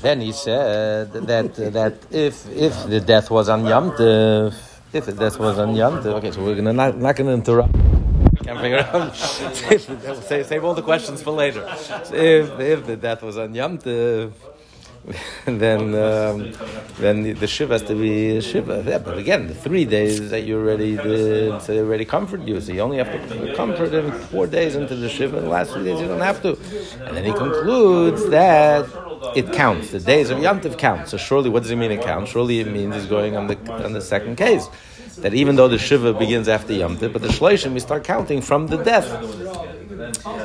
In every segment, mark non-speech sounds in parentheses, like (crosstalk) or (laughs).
Then he said that that if if the death was on Yom Tov, if the death was on Yom Tov, okay, so we're gonna not, not gonna interrupt. Can't out. (laughs) save, save all the questions for later. So if if the death was on Yom Tov, then um, then the, the shiva has to be shiva. Yeah, but again, the three days that you already did, so they already comfort you. So you only have to comfort him four days into the shiva. The last three days you don't have to. And then he concludes that it counts. The days of Yom Tov count. So surely, what does it mean it counts? Surely it means he's going on the on the second case. That even though the shiva begins after Yom Tov, but the shloshim we start counting from the death.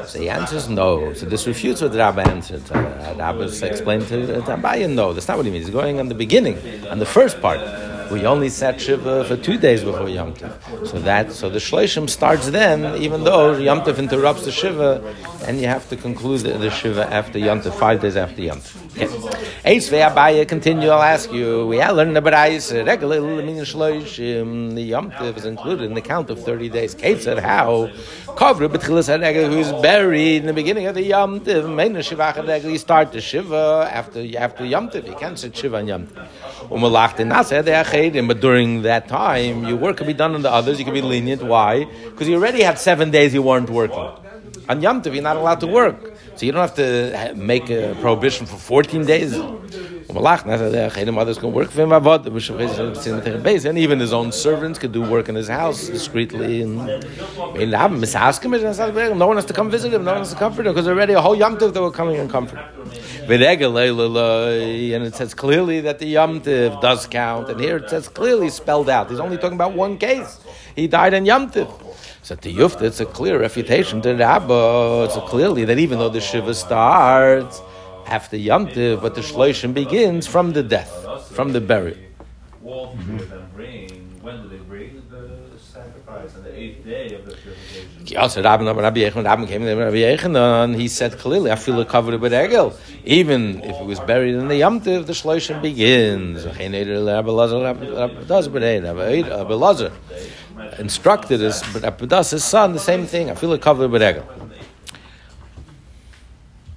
So he answers no. So this refutes what Rabbi answered. Uh, Rabbi explained to Abaye, no, that's not what he means. He's going on the beginning, on the first part. We only sat Shiva for two days before Yom Tov. So that, so the Shloshim starts then, even though Yom Tov interrupts the Shiva, and you have to conclude the, the Shiva after Yom Tov, five days after Yom Tov. Eis ve'abaya, continue, I'll ask you. We learned the regular meaning Shloshim, the Yom Tov is included in the count of 30 days. Kate said, how? Kovra b'tchilas HaRegel, who is buried in the beginning of the Yom Tov, Meina Shivach HaRegel, you start the Shiva after, after Yom Tov. You can't say Shiva on Yom Tov. But during that time, your work could be done on the others. You could be lenient. Why? Because you already had seven days you weren't working. On Yom Tov, you're not allowed to work. So you don't have to make a prohibition for 14 days. Others uh, can work for him, and even his own servants could do work in his house discreetly. And no one has to come visit him, no one has to comfort him, because already a whole Yom Tov they were coming and comfort. And it says clearly that the Yom Tov does count, and here it says clearly spelled out. He's only talking about one case. He died in Yom Tov. So to Yufta, it's a clear refutation to the Rabba. It's clearly that even though the Shiva starts after Yom Tov, but the Shloshim begins from the death, from the burial. Mm-hmm. When do they bring the sacrifice? On the eighth day of the purification? Yeah, so Rabbi, Rabbi Yechon, Rabbi came to Rabbi Yechon, and he said clearly, I feel covered with Egel. Even if it was buried in the Yom the Shloshim begins. Instructed his his son, the same thing. I feel it covered with Egel.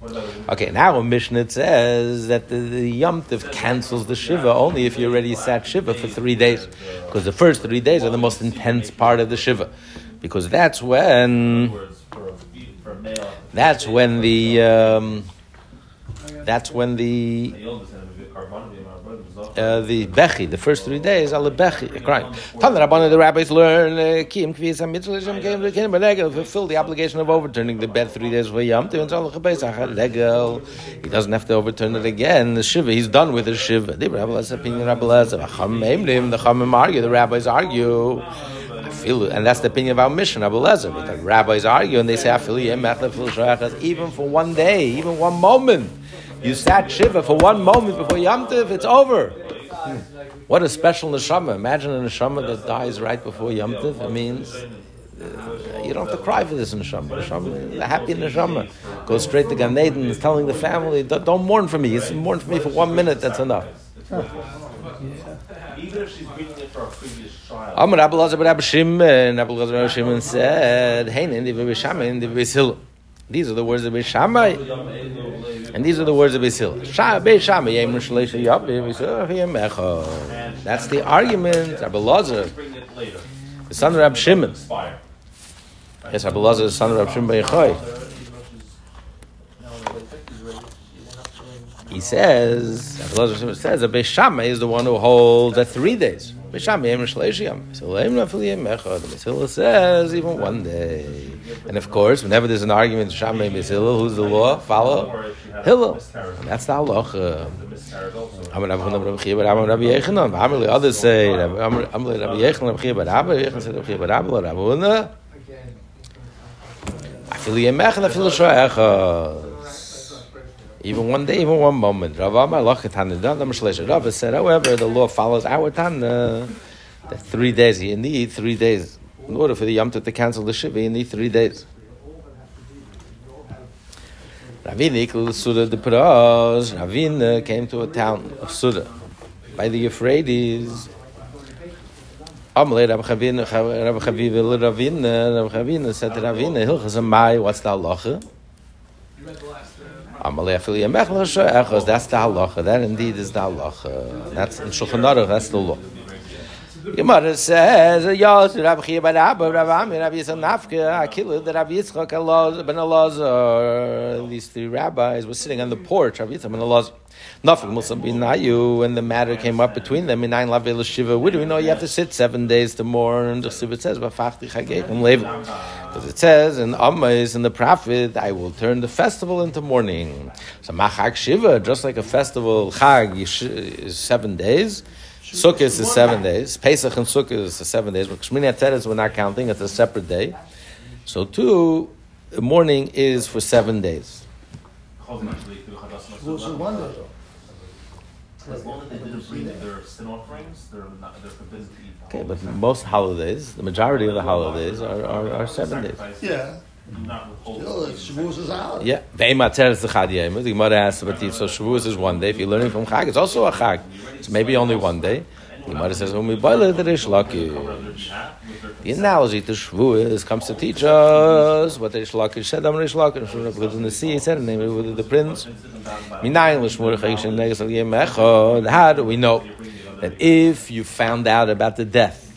Okay, now a Mishnah says that the, the Yom Tov cancels the Shiva only if you already sat Shiva for three days. Because the first three days are the most intense part of the Shiva. Because that's when. That's when the. Um, that's when the uh, the bechi, the first three days, the bechi, crying. Tan Rabbana, the rabbis learn uh, kim kvias hamitzlishim came to kin belegel fulfill the obligation of overturning the bed three days for yom to until legel. He doesn't have to overturn it again. The shiva, he's done with the shiva. The rabbis opinion, rabbis, the chamim argue. The rabbis argue. And that's the opinion of our mission, Abu Lezer. Because rabbis argue and they say, even for one day, even one moment, you sat Shiva for one moment before Yom Tov, it's over. What a special neshama. Imagine a neshama that dies right before Yom Tov. It means uh, you don't have to cry for this neshama. Neshama, a happy neshama. Goes straight to Gan Eden, is telling the family, don't, don't mourn for me. It's mourn for me for one minute, that's enough. Even if she's reading it for a previous trial. Amr Abel Rabbi Shimon, Abel Rabbi Shimon said, Hey, in the Shammai, in the these are the words of Beishamai. And these are the words of Basil. That's the argument. Rabbi Lazar, the son of Rabbi Shimon. Yes, Rabbi Lazar, the son of Rabbi Shimon. He says, Rabbi Lazar says that Beishamai is the one who holds at three days. The says even one day. And of course, whenever there's an argument, Shammai Hillel, who's the law? Follow Hillel. And that's the halacha. Others say, even one day, even one moment. Rav said, however, the law follows our Tana. That three days, you need three days. In order for the Yom to cancel the Shiva, you need three days. Ravina Suda de Pras. Ravina came to a town of Suda by the Euphrates. Amalei Rabbi Chavina, Rabbi Chavina, Rabbi Chavina said to Ravina, Hilchas what's the halacha? That's the halacha. That indeed is the halacha. That's in Shulchan Aruch. That's the law. Gemara says, Yos, Rabbi Chia ben Abba, Rabbi Ami, Rabbi Yisrael Nafka, Akilu, the Rabbi Yitzchak ben Elazar. These three rabbis were sitting on the porch, Rabbi Yitzchak ben Elazar. Nothing Muslim Nayu, and the matter came up between them in Ein Shiva. What do we know? You have to sit seven days to mourn. Just if it says, Because it says in Ammais in the prophet, I will turn the festival into mourning. So Machag Shiva, just like a festival, Chag is seven days. Sukkot is seven days. Pesach and Sukkot is seven days. But Shmini Atzeres we're not counting; it's a separate day. So too, morning is for seven days. one day As long as they didn't bring their sin offerings, they're not they're forbidden to eat. Okay, but most holidays, the majority of the holidays are, are, are seven days. Yeah. Still, Shavuos is out. Yeah, the The Gemara asks about so Shavuos is one day. If you're learning from Chag, it's also a Chag. It's maybe only one day. The Gemara says, "When we boil the Reish Lakish." The analogy to Shavuos comes to teach us what the Reish Lakish said. I'm Reish Lakish. Shmuel lives in the sea. He said, "Name it with the prince." How do we know that if you found out about the death?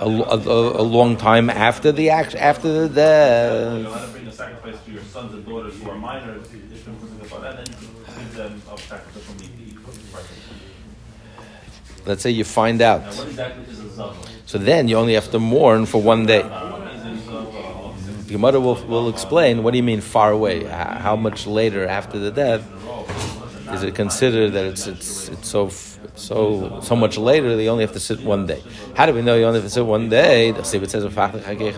A, a, a, long time after the act, after the death. You want to bring sacrifice to your sons and daughters who are minors, if you're putting about that, then give them a sacrifice from Let's say you find out. Now, exactly So then you only have to mourn for one day. The Gemara will, will explain what do you mean far away? How much later after the death is it considered that it's it's it's so so so much later they only have to sit one day. How do we know you only have to sit one day? The Sibit says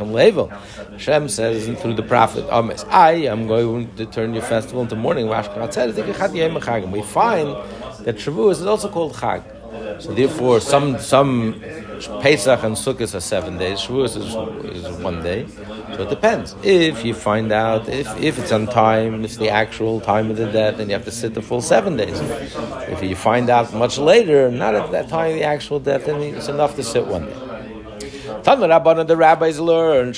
level. Hashem says through the prophet, I am going to turn your festival into mourning. We find that Shavuos is also called Chag. So therefore, some some Pesach and Sukkot are seven days. Shavuos is, is one day. So it depends. If you find out if, if it's on time, it's the actual time of the death, then you have to sit the full seven days. If you find out much later, not at that time of the actual death, then it's enough to sit one day. the rabbis learn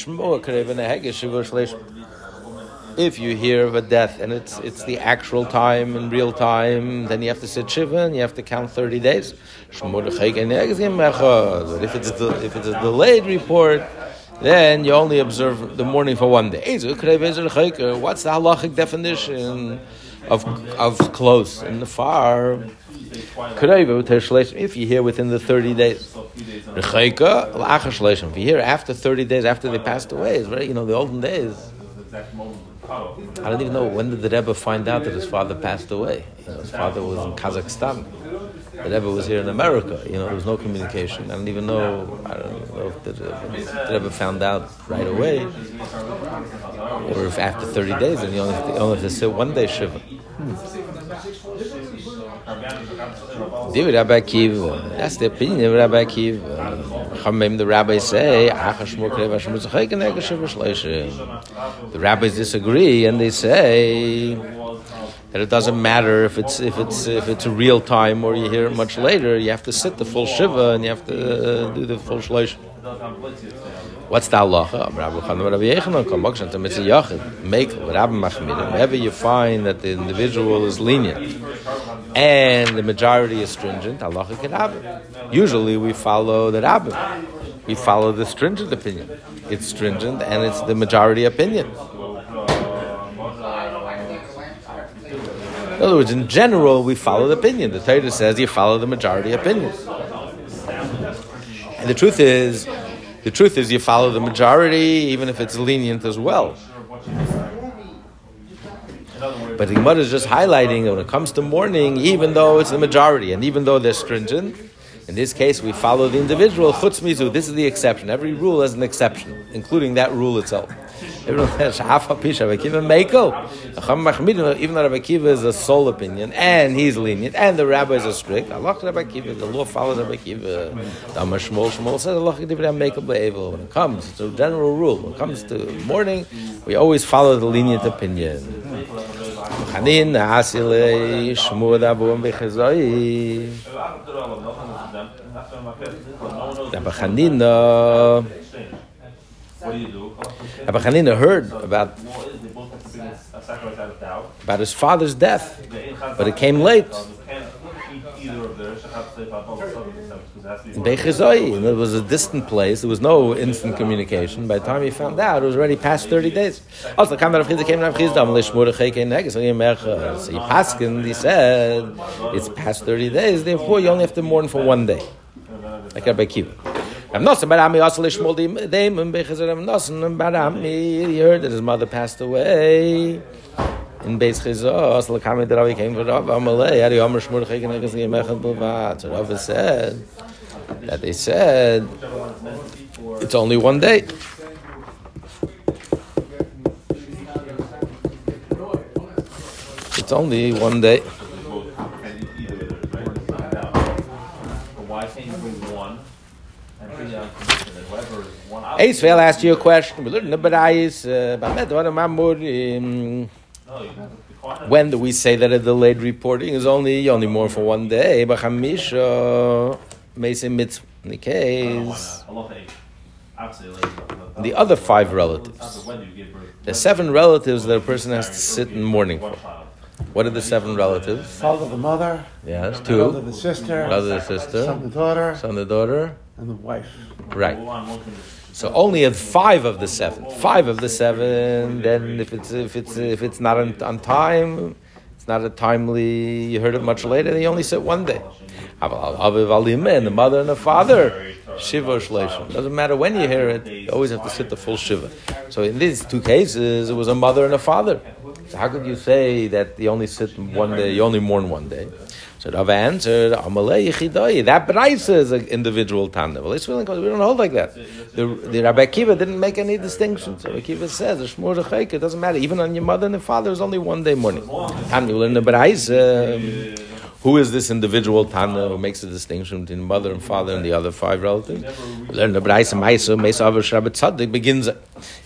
if you hear of a death and it's it's the actual time in real time, then you have to sit shiva and you have to count thirty days. But if it's a, if it's a delayed report, then you only observe the morning for one day. What's the halachic definition of of close and the far? If you hear within the 30 days. If you hear after 30 days, after they passed away, it's very, you know, the olden days. I don't even know when did the Rebbe find out that his father passed away. You know, his father was in Kazakhstan. The Rebbe was here in America. You know, there was no communication. I don't even know. I don't know if the, the Rebbe found out right away, or if after thirty days, and you only have to, only have to sit one day shiva. Hmm. Rabbi Akiva. That's the opinion of Rabbi Akiva. Chamim, the rabbis say, the rabbis disagree and they say that it doesn't matter if it's if it's if it's real time or you hear it much later. You have to sit the full shiva and you have to uh, do the full shlosh. What's the halacha? Uh, Make Whenever you find that the individual is lenient and the majority is stringent, halacha can happen. Usually we follow the rabbin. We follow the stringent opinion. It's stringent and it's the majority opinion. In other words, in general, we follow the opinion. The Torah says you follow the majority opinion. And the truth is, the truth is, you follow the majority, even if it's lenient as well. But the Gemara is just highlighting when it comes to mourning, even though it's the majority and even though they're stringent, in this case we follow the individual. Chutz mizu, this is the exception. Every rule has an exception, including that rule itself. (laughs) Even though Rabbi Akiva is a sole opinion, and he's lenient, and the rabbis are strict, the law follows Rabbi Akiva. Dama Shmuel, says. When it comes, to general rule. When it comes to mourning, we always follow the lenient opinion. Chanin, Asile, Shmuel, Abu, Bechezoi. Rabbi do? Abba Hanina heard about. about his father's death, but it came late. Bechizoi, it was a distant place. There was no instant communication. By the time he found out, it was already past 30 days. Also, came Rav Chisda, came Rav Chisda, so he paskin, he said, it's past 30 days, therefore you only have to mourn for one day. Like Rabbi Kiva. Rav Nosson Barami also lishmol and Bechizor Rav Nosson Barami, he heard that his mother passed away in Beis Chizos, Lakami that Ravi came Rav Amalei, Ari Omer Shmur Rav said that they said it's only one day. It's only one day. Why can't you bring one and bring out whoever is one out? Eisvel asked you a question. We learned the Barayis, uh, um. When do we say that a delayed reporting is only only more for one day? B'chamisha mesim mitzvah. In the case, Allah eight. Absolutely. the other five relatives, After when do you give birth? the seven relatives that a person has to sit in mourning for. What are the seven relatives? Father, the mother, Yes, brother, two. the sister, Brother, son, sister, the daughter, son, the daughter. and the wife. Right. One, one condition. So only at five of the seven. Five of the seven. Then if it's if it's if it's not on, on time, it's not a timely. You heard it much later. They only sit one day. And the mother and the father. Shiva Shleishim. Doesn't matter when you hear it. You always have to sit the full Shiva. So in these two cases, it was a mother and a father. So how could you say that you only sit one day? You only mourn one day. So Rav answered. That Braisa is an individual Tana. Well, it's willing, we don't hold like that. The, the Rabbi Akiva didn't make any distinctions. Rabbi Akiva says, it doesn't matter. Even on your mother and the father, it's only one day mourning. And we learn the Braisa. Who is this individual Tana who makes a distinction between mother and father and the other five relatives? We learn the Braisa Maisa, Mesa Avash Rabbi Tzadok begins. It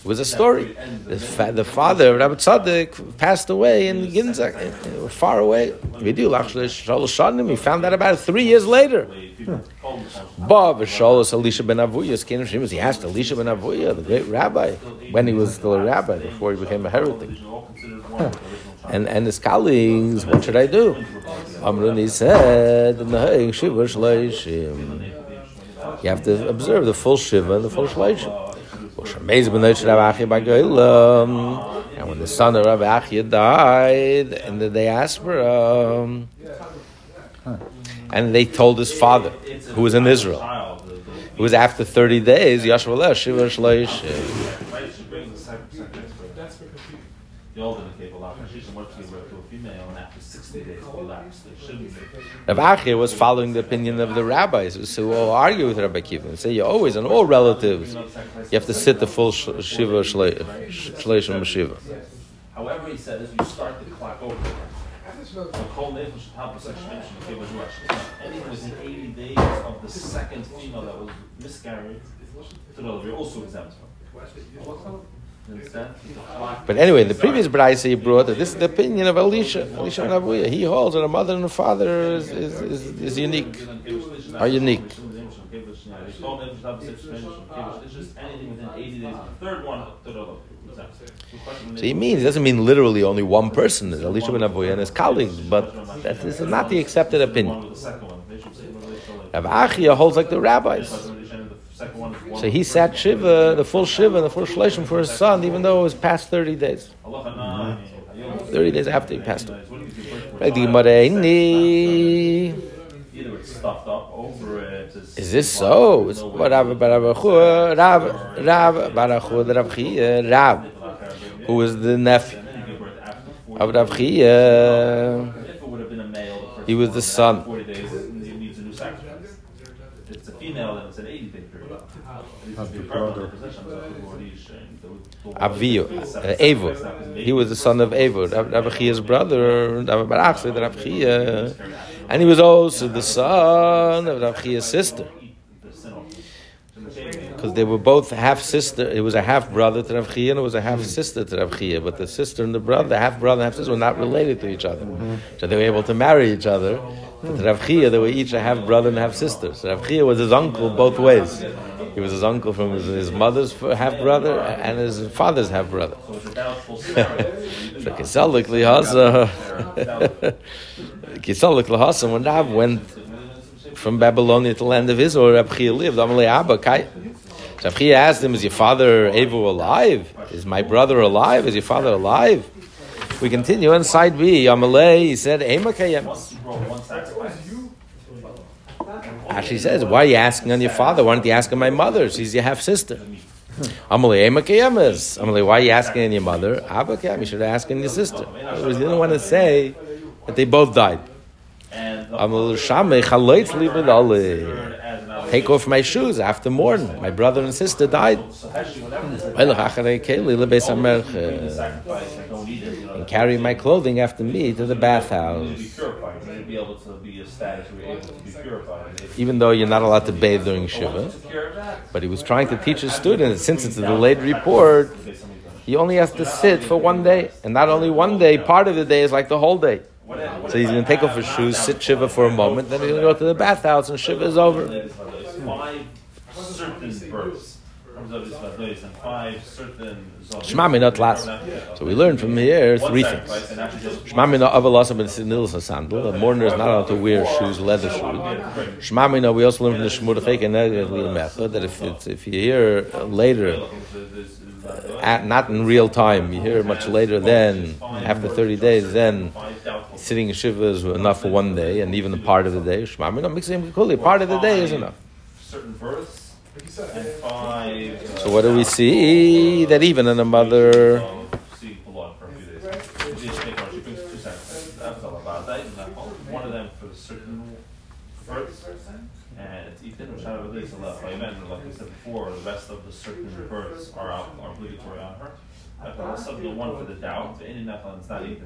was a story. The, fa- the father of Rabbi Tzadok passed away in Ginzak, uh, far away. We do He found out about three years later. Bob Shalos Elisha ben Shemus. He asked Elisha ben Avuya, the great rabbi, when he was still a rabbi before he became a heretic. And and his colleagues, what should I do? Amruni said. You have to observe the full shiva and the full shleishim. And when the son of Rabbi Achia died in the diaspora, and they told his father, who was in Israel, it was after 30 days, Yashvaleh Shiva Shleishim. Right, she brings the second- second expert. The older the cable out, she should work to give birth to a female, and after 60 days elapsed, they shouldn't be. Rabbi was following the opinion of the rabbis who will oh, argue with Rabbi Kiva and say you always on all relatives you have to sit the full sh- shiva shle- sh- shleishim shiva. However, he said is you start the clock over. The whole nation should have a section should give a rush. Anything within 80 days of the second female that was miscarried to delivery also exempt. Understand? But anyway, the previous brayse he brought this is the opinion of Elisha, Elisha and Abuya. He holds that a mother and a father is, is, is, is unique. Are unique. It's just anything within 80 days. The third one to delivery. exempt. The question So he means, it doesn't mean literally only one person, is Elisha ben Abuya and his colleagues, but that this is not the accepted opinion. Achia holds like the rabbis. So he sat Shiva, the full Shiva, the full Shleishim for his son, even though it was past 30 days. Allah na- 30 days after he passed away. What do you think? Right, the Gemara, "Inni." Either it's stuffed up over it. it's- Is this so? It's Rav Barachu, Rav Rav Barachu, Rav Chia, Rav, who is the nephew And then you give birth after 40 of Rav Chia. If it would have been a male, the first He was the son. 40 days, it needs a new sacrifice. If it's a female, then it's an 80 day period. These are permanent possessions of the body, and uh, Evo. He was the son of Evo, Rav Rav Chia's brother, Rav Barach said Rav Chia. And he was also the son of Rav Chia's sister. The sin offering. Because they were both half sister. It was a half brother to Rav Chia and it was a half sister to Rav Chia. But the sister and the brother, the half brother and half sister, were not related to each other. So they were able to marry each other. But to Rav Chia, they were each a half brother and half sister. So Rav Chia was his uncle both ways. He was his uncle from his, his mother's half brother and his father's half brother. So it's a doubtful (laughs) scenario. Kisalik Lihasa. (laughs) When Rab went from Babylonia to the land of Israel, Rab Chia lived, Amalei Abba Kai. So Chia asked him, Is your father Evu alive? Is my brother alive? Is your father alive? We continue on side B. Amalei, he said, Ema. Actually says, Why are you asking on your father? Why don't you ask on my mother? She's your half sister. Amalei, Ema Kayemas. Amalei, why are you asking on your mother? Abba Kayem, you should ask on your sister. He didn't want to say that they both died. Take off my shoes after morning. My brother and sister died. Carry my clothing after me to the bathhouse. Even though you're not allowed to bathe during Shiva. But he was trying to teach his students, since it's a delayed report, he only has to sit for one day. And not only one day, part of the day is like the whole day. So he's going to take off his shoes, sit Shiva for a moment, then he's going to go to the bathhouse and Shiva is over. Certain verbs. Shmami not last. So we learn from here three things. Shmami not avalas ben sinils a sandal. A mourner is not allowed to wear shoes, leather shoes. Shmami not. We also learn from the shmurachik and method that if it's, if you hear later, uh, at, not in real time, you hear much later, then after thirty days, then sitting in shiva is enough for one day, and even a part of the day. Shmami not mixing Part of the day is enough. Certain births. And five, So what do we uh, see? That even in a mother. see blood for a few days. She take one, she brings two sacrifices. That's all about that. And of them for certain births. And it's eaten, which have at a left by event. Like we said before, the rest of the certain births are out, are obligatory on her. But also the one for the doubt, the Indian Nephilim is not eaten.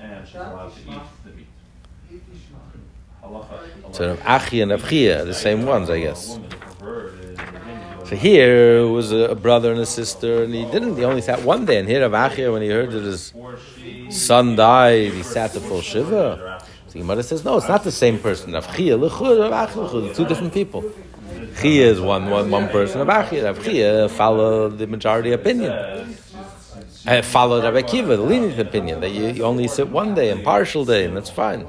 And she's allowed to eat the meat. So Achi and Avchia, the same ones, I guess. So here was a brother and a sister, and he didn't. He only sat one day. And here Avachia, when he heard that his son died, he sat the full shiva. So Gemara says, no, it's not the same person. Avchia two different people. Chia is one, one, one person. Avachia, Avchia followed the majority opinion. I followed Rabbi Kiva, the lenient opinion that you, you only sit one day and partial day, and that's fine.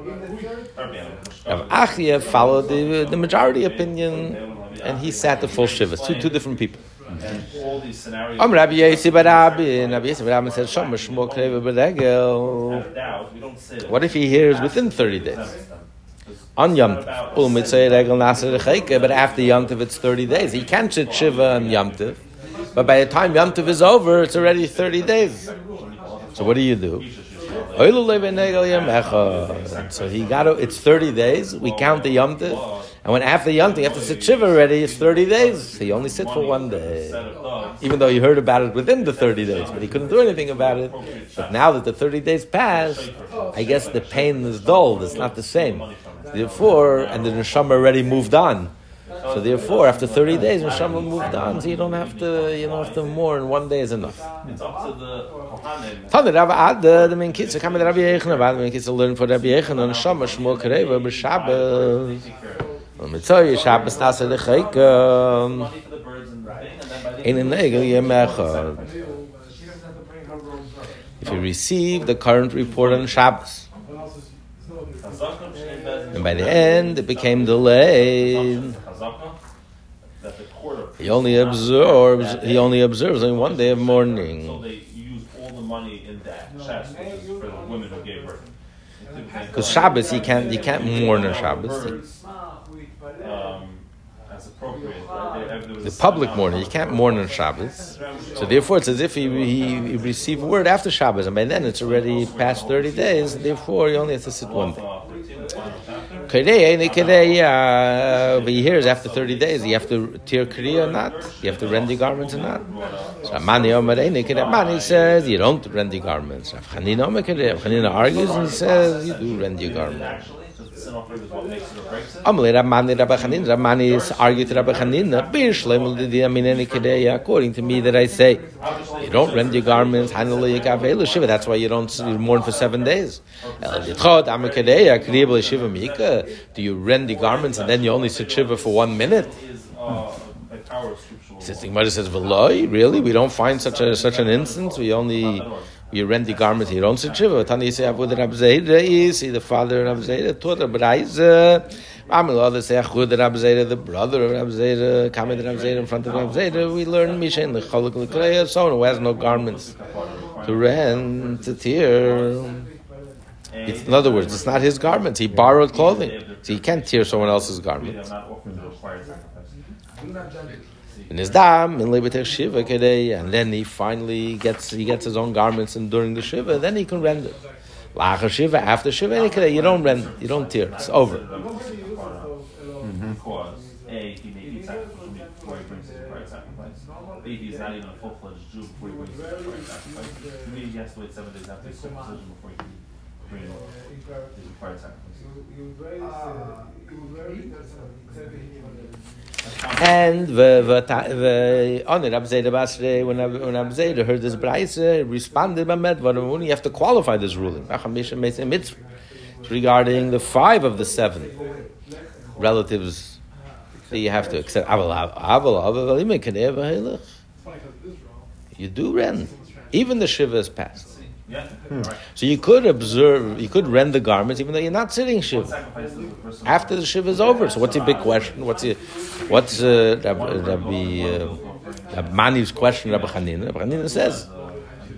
Rav Achia followed the, the majority opinion, and he sat the full shiva. Two, two different people. Am Rabbi Yossi bar Rabbi, Yossi bar Rabbi said, "Shom shmo kreva b'regel." have doubt, we don't say that. What if he hears within thirty days? On Yom but after Yom Tov it's thirty days. He can't sit shiva on Yom Tov, but by the time Yom Tov is over, it's already thirty days. So what do you do? So he got it's 30 days. We count the Yom. And when after Yom Tov, you have to sit Shiva already, it's 30 days. So you only sit for one day. Even though he heard about it within the 30 days, but he couldn't do anything about it. But now that the 30 days passed, I guess the pain is dulled. It's not the same. Therefore, and the neshama already moved on. So therefore, after 30 days, neshama moved on. So you don't have to, you don't have to mourn. One day is enough. It's up to the Tana Rav Adda, uh, the main kids, come with Rabbi Yechon, the main kids learn for Rabbi Yechon on Shama Shmuel Kareva b'Shabbos. On Mitzvah Shabbos Nasa Lechayka. Money for the birds and the thing, and then by the In a negel yemechad. If you receive the current report on Shabbos, Chazaka, Shem Bezin, and by the end it became delayed, Chazaka, the court he only observes. He only observes on one day of mourning. So they use all the money in that chest, which is for the women who gave birth. Because Shabbos, you can't you can't mourn on Shabbos. Um, as appropriate. right? They- there was The public mourning, you can't mourn on Shabbos. So therefore, it's as if he, he, he received word after Shabbos, and by then it's already past 30 days, therefore he only has to sit one day. 13, eh? the final chapter. Kedei, any eh, kedei, uh, but he hears after 30 days, you have to tear kriya or not? You have to rend the garments or not? So Amani Omer, eh? any kedei, Mani says, you don't rend the garments. Rav Chanina Omer kedei, Rav Chanina argues and says, you do rend your garments. Actually, just the sin offering is what makes it or breaks it. Amalei Ramani Rabbi Chanina, Ramani is argued to Rabbi Chanina, Bir Shleimel Didi Amin according to me that I say, you don't rend your garments, Hanalei Yikavelu Shiva, that's why you don't mourn for seven days. El Yitchot, Amar kedei, Kriya Shiva Mika, do you rend the garments and then you only sit Shiva for one minute? Is a power of scriptural Says the. Gemara says, "V'loi, really? We don't find such a such an instance. We only you rent the garments, you don't say shiva." Tani say Avud Rab is see the father of Rab Zayda taught Rab Reise. Amel others say Achud Rab Zayda, the brother of Rab Zayda, Kamed Rab Zayda in front of Rab Zayda. We learn Mishen the Cholok Lekreya, someone who has no garments to rent to tear. It's, in other words, it's not his garments. He borrowed clothing, so he can't tear someone else's We garments. The in his dam in libetech shiva kedei, and then he finally gets he gets his own garments, and during the shiva, then he can render. Lacher shiva after shiva you don't rend, you don't tear. It's over. Sacrifice. He's not even a full-fledged Jew before he brings required sacrifice. He to wait seven days after circumcision before he can bring. And the on it Abzeda Basre when when Abzeda heard this brayse responded by Medvar you have to qualify this ruling. Regarding the five of the seven relatives that you have to accept. You do rend, even the shiva is passed. Yeah? Alright. So you could observe, you could rend the garments even though you're not sitting What shiva. sacrifice does the person After the shiva is over, so what's your big question? What's your, what's uh, Rabbi, Rabbi, uh, Mani's question? Rabbi Hanina. Rabbi Hanina says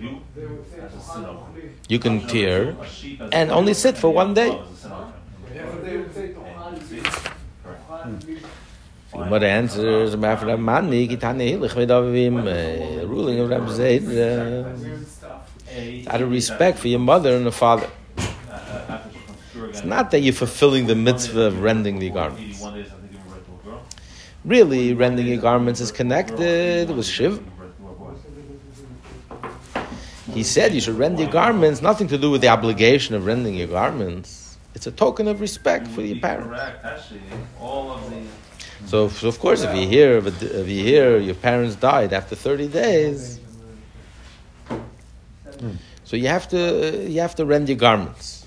you, as a sin offering. you can tear A sheep as a and only sit for one day. offering is a sin offering. Correct. What answers Rabbi Rabbi Mani? Kitane Hilich Vedavim, uh, ruling of Rabbi. Uh, A, out of respect for your mother and the father. It's not that you're fulfilling the mitzvah of rending the garments. 81 days after giving birth to a girl. Really, rending your garments is connected with boy. He said you should rend your garments, nothing to do with the obligation of rending your garments. It's a token of respect for your parents. So of course, if you hear if you hear your parents died after thirty days, so you have to you have to rend your garments.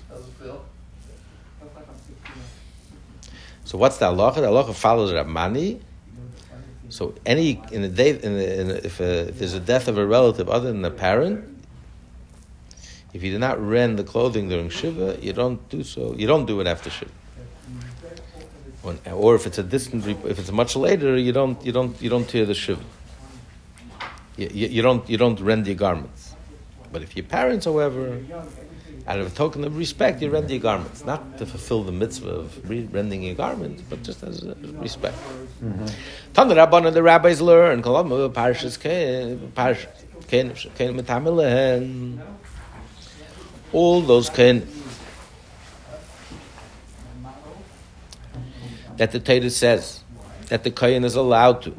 So what's the halacha? The halacha follows Rabbani. So any in the day in the, in the, if, a, if there's a death of a relative other than the parent, if you do not rend the clothing during shiva, you don't do so. You don't do it after shiva. When, or if it's a distant, if it's much later, you don't you don't you don't tear the shiva. You, you, you don't you don't rend your garments. But if your parents, however, out of a token of respect, you rend your garments, not to fulfill the mitzvah of re- rending your garments, but just as a respect. Mm-hmm. Tan Rabban and the rabbis learn Kolamu Parshas Kain Parsh Kain Kain Metamilehen. All those Kain that the Torah says that the Kain is allowed to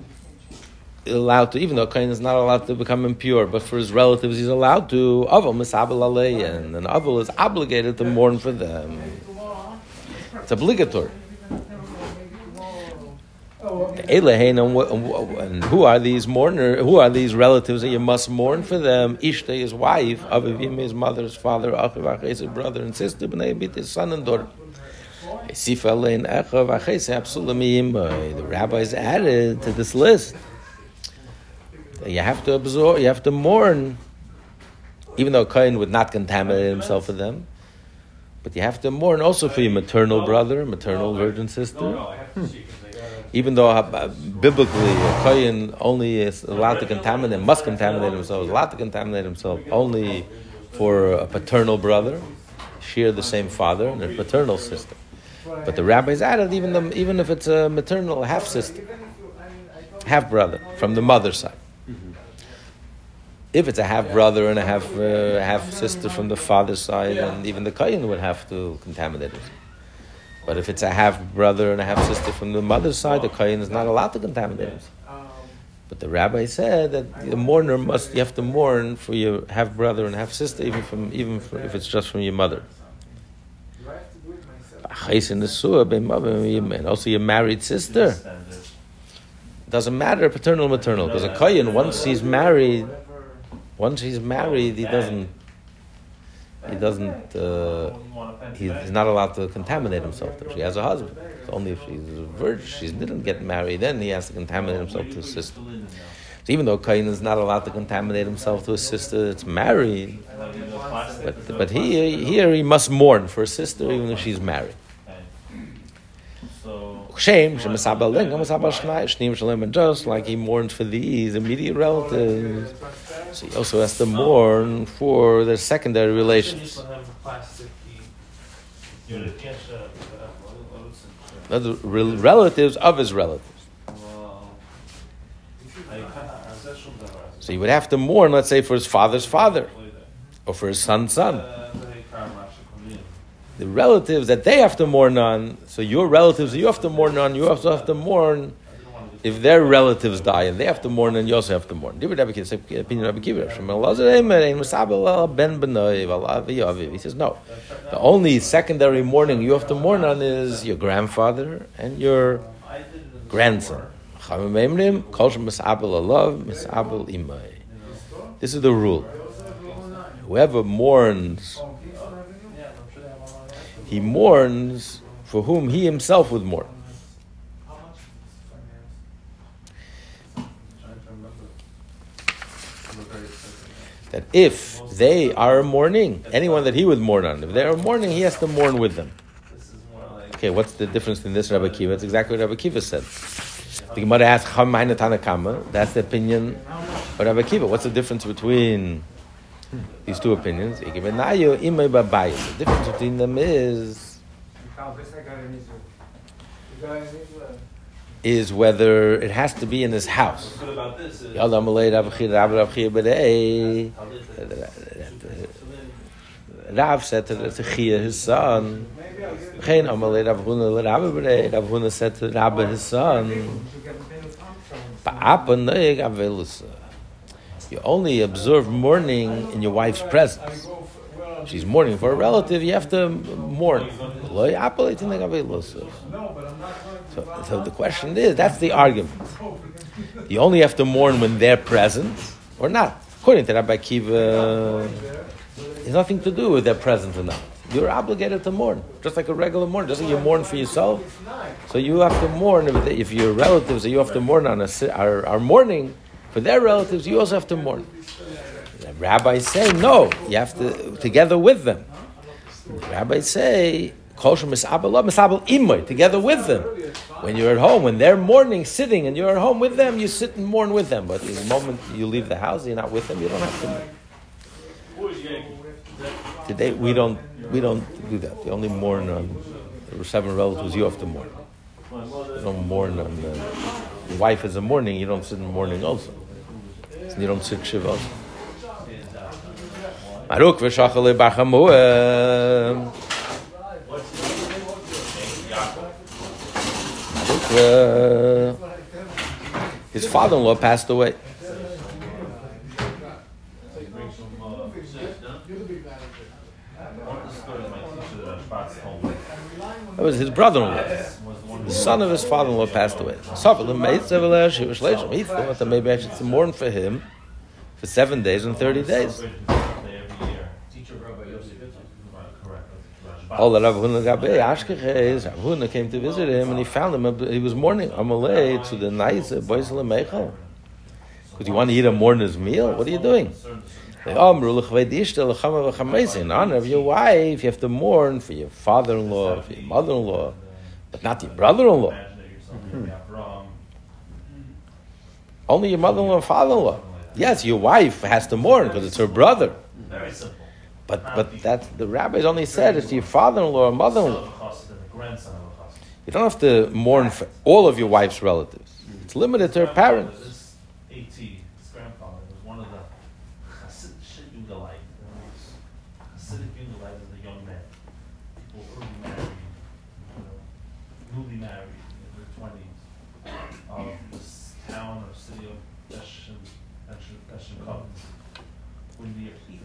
allowed to, even though Kain is not allowed to become impure, but for his relatives he's allowed to. Aval misabel and Aval is obligated to mourn for them. It's obligatory. And wh- and wh- and who are these mourner? Who are these relatives that you must mourn for them? Ishta, his wife, Avivim, his mother's father, Achiv, his brother and sister, Bnei his son and daughter. The rabbis added to this list. You have to absorb. You have to mourn, even though Cain would not contaminate himself with them. But you have to mourn also for your maternal brother, maternal virgin sister. Even though uh, biblically a Kohen only is allowed to contaminate, must contaminate himself, is allowed to contaminate himself only for a paternal brother, share the same father, and a paternal sister. But the rabbis added even the, even if it's a maternal half sister, half brother from the mother's side. If it's a half brother and a half uh, half sister from the father's side, and even the Kohen would have to contaminate it. But if it's a half brother and a half sister from the mother's side, the Kohen is not allowed to contaminate it. But the rabbi said that the mourner must you have to mourn for your half brother and half sister, even from even for, if it's just from your mother. And also your married sister. Doesn't matter paternal maternal because a kohen once he's married, once he's married he doesn't he doesn't. Uh, he's, he's not allowed to contaminate himself. If she has a husband, it's only if she's a virgin, she didn't get married, then he has to contaminate himself to his sister. So even though Cain is not allowed to contaminate himself to his sister, it's married. But but he here he must mourn for his sister even if she's married. Shame, just like he mourns for these immediate relatives. So he also has to mourn for their secondary relations. The relatives of his relatives. So he would have to mourn, let's say, for his father's father, or for his son's son the relatives that they have to mourn on, so your relatives you have to mourn on, you also have to mourn if their relatives die and they have to mourn, and you also have to mourn. Uh, he says, no. The only secondary mourning you have to mourn on is your grandfather and your grandson. This is the rule. Whoever mourns he mourns for whom he himself would mourn. That if they are mourning, anyone that he would mourn on, if they are mourning, he has to mourn with them. Okay, what's the difference in this Rabbi Kiva? It's exactly what Rabbi Kiva said. The Gemara asks, That's the opinion of Rabbi Kiva. What's the difference between these two opinions. The difference between them is is whether it has to be in his house. Rav said to Chia, his son, Rav Huna said to Rabbi, his son, you only observe mourning in your wife's presence. She's mourning for a relative, you have to mourn. So, so the question is, that's the argument. You only have to mourn when they're present or not. According to Rabbi Kiva, it's nothing to do with their presence or not. You're obligated to mourn, just like a regular mourn. Like you mourn for yourself, so you have to mourn if, if your relatives that you have to mourn on a, are, are mourning for their relatives, you also have to mourn. The rabbis say, no, you have to, together with them. The rabbis say, together with them. When you're at home, when they're mourning, sitting, and you're at home with them, you sit and mourn with them. But the moment you leave the house, you're not with them, you don't have to mourn. Today, we don't, we don't do that. You only mourn on the seven relatives, you have to mourn. You don't mourn on the, your wife is a mourning, you don't sit in mourning also. Don't sit Shiva. Maruk v'shachale b'chamuem. Uh, his father-in-law passed away. That was his brother-in-law. The son of his father-in-law passed away. He thought that maybe I should mourn for him for seven days and thirty days. All that Rav Huna came to visit him and he found him. He was mourning Amalei to the nice uh, boys Meichel. Because you want to eat a mourner's meal. What are you doing? Oh, In honor of your wife, you have to mourn for your father-in-law, for your mother-in-law but not your brother-in-law. Hmm. Only your mother-in-law and father-in-law. Yes, your wife has to mourn because it's her brother. Very simple. But but that the rabbis only said it's your father-in-law or mother-in-law. You don't have to mourn for all of your wife's relatives. It's limited to her parents.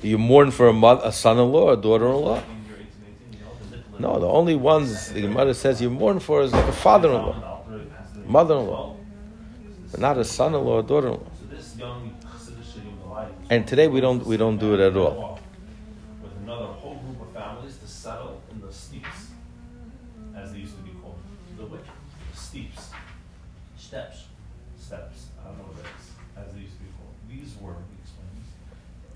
Do you mourn for a, mother, a son-in-law or a daughter-in-law? No, the only ones the mother says you mourn for is like a father-in-law, mother-in-law, but not a son-in-law or daughter-in-law. And today we don't we don't do it at all. the which? Steeps. Steps. Steps. I don't know what that is. As they used to be called. These were, he explains,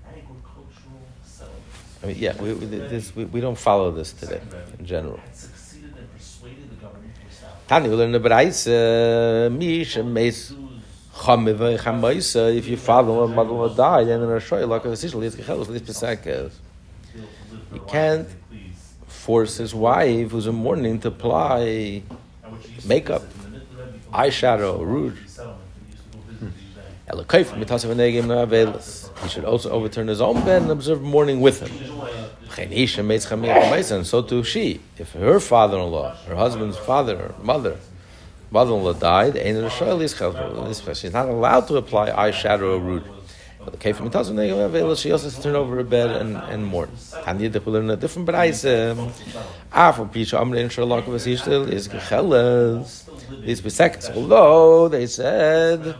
agricultural settlements. I mean, yeah, we, we, this, we, we don't follow this today in general. Had succeeded and persuaded the government to establish. Tani, we learn the Braise, uh, Mish, Meis, Chamiv, Chamaisa, uh, if your father or mother will die, then in a shoy, like a decision, let's get let's second. You can't force his wife who's in mourning to apply makeup, eyeshadow, rouge. He should also overturn his own bed and observe mourning with him. And so too she. If her father-in-law, her husband's father or mother, mother-in-law died, she's not allowed to apply eyeshadow or rouge. She also has to turn over her bed and, and mourn. And you learn a different price. After ah, Pisha Amre in Sherlock he still is gecheles. These be seconds. Although they said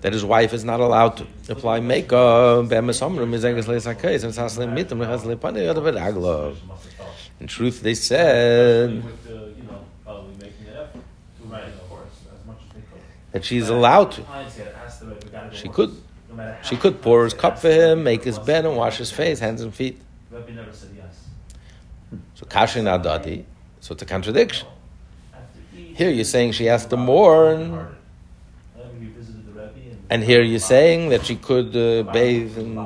that his wife is not allowed to apply makeup. In truth, they said that she's allowed to. She could. She could pour his cup for him, make his bed, and wash his face, hands and feet. So kashin adadi. So it's a contradiction. Here you're saying she has to mourn, and here you're saying that she could uh, bathe in.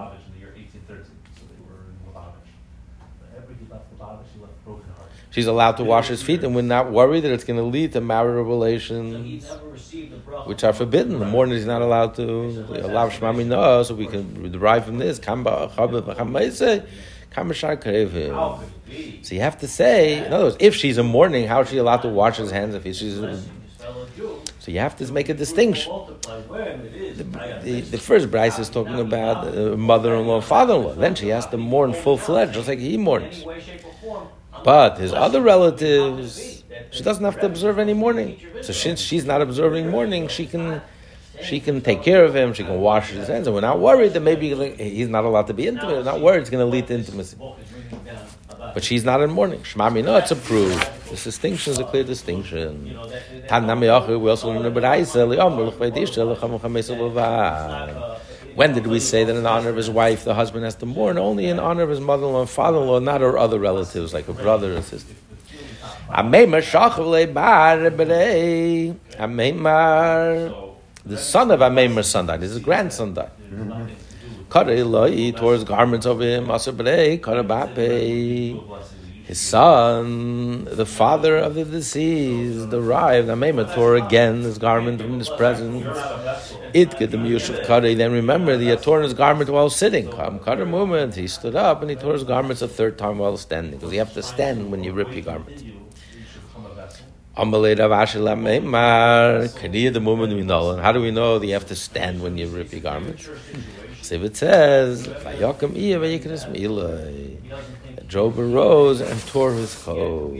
She's allowed to wash his feet, and we're not worried that it's going to lead to marital relations, which are forbidden. The mourner is not allowed to allow shmami no, so we can derive from this. So you have to say, in other words, if she's a mourning, how is she allowed to wash his hands if she's? So you have to make a distinction. The, the, the first Braise is talking about uh, mother-in-law, father-in-law. Then she has to mourn full-fledged, just like he mourns. But his other relatives, she doesn't have to observe any mourning. So since she's not observing mourning, she can she can take care of him. She can wash his hands, and we're not worried that maybe he's not allowed to be intimate. We're not worried it's going to lead to intimacy. But she's not in mourning. Shmami, no, it's approved. This distinction is a clear distinction. We also learn when did we say that in honor of his wife, the husband has to mourn? Only in honor of his mother-in-law and father-in-law, not her other relatives, like a brother or sister. The son of Ameimar son died. His grandson died. Tore his garments over him. His son, the father of the deceased, arrived. Ameimar tore again his garment from his presence. It the Yusuf Kari. Then remember, he had torn his garment while sitting. Come Kari moment, he stood up and he tore his garments a third time while standing. Because you have to stand when you rip your garment. The we know. And how do we know that you have to stand when you rip your garments? So it says, Vayakam Iya Vayikras Milai. Job arose and tore his coat.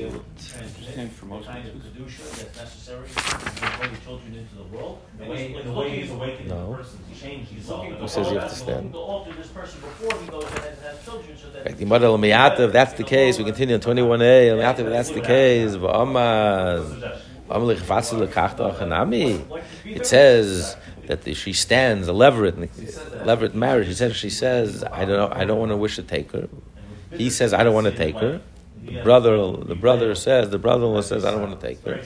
No. Who says you have to stand? Right, If that's the case, we continue on 21a. If that's the case, it says that the, she stands a leveret, leveret marriage. He says she says, I don't know, I don't want to wish to take her. He says, I don't want to take her. The brother, the brother says, the brother-in-law says, I don't want to take her.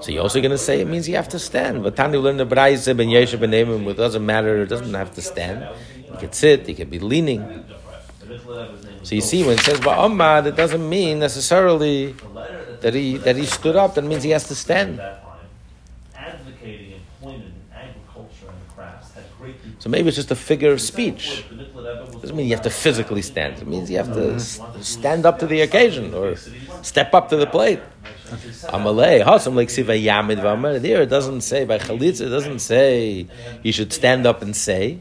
So you're also going to say it means you have to stand. But Tani learned the Braise ben Yeshe ben it doesn't matter, it doesn't have to stand. You can sit, you can be leaning. So you see, when it says Ba'ammad, it doesn't mean necessarily that he that he stood up. That means he has to stand. So maybe it's just a figure of speech. It doesn't mean you have to physically stand. It means you have to stand up to the occasion or step up to the plate. Yamid. There it doesn't say by Chalitza, it doesn't say you should stand up and say.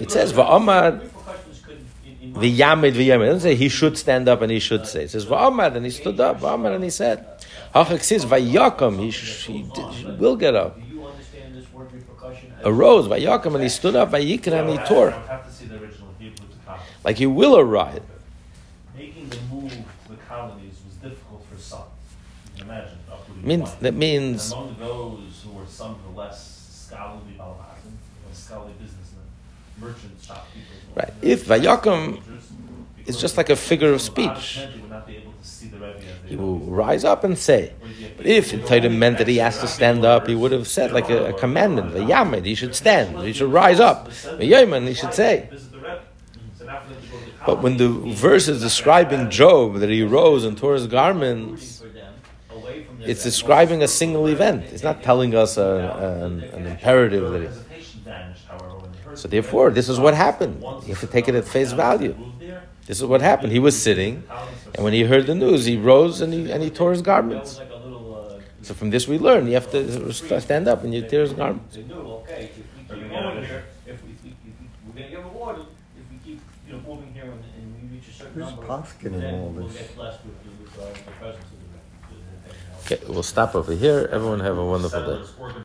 It says Va'amar V'yamid v'yamid. It doesn't say he should stand up and he should say. It says Va'amar and he stood up. Va'amar and he said. Hachak says Va'yakam. He will get up. Arose Va'yakam and he stood up. Va'yikra and he uh, tore. Like he will arrive. making the move to the colonies was difficult for some. You can imagine. Means, that means. And among those who were some of the less scholarly Balabazim, scholarly businessmen, merchants, shopkeepers. Right. If Vayakum is just like a figure of speech. He will rise up and say. But if it Torah meant that he has to stand up, he would have said like a, a commandment, the he should stand, he should rise up. The Yemen, he should say. But when the verse is describing Job, that he rose and tore his garments, it's describing a single event. It's not telling us a, a, an, an, imperative that it. So therefore, this is what happened. You have to take it at face value. This is what happened. He was sitting, and when he heard the news, he rose and he, and he tore his garments. So from this we learn you have to stand up and you tear his garments. They knew, okay, if we keep going here, if we, if we, we're going to get rewarded if we keep you know, moving here and, and we reach a certain Who's number, posking then all we'll this? get blessed with, the presence of the, Okay, we'll stop over here. Everyone have a wonderful day.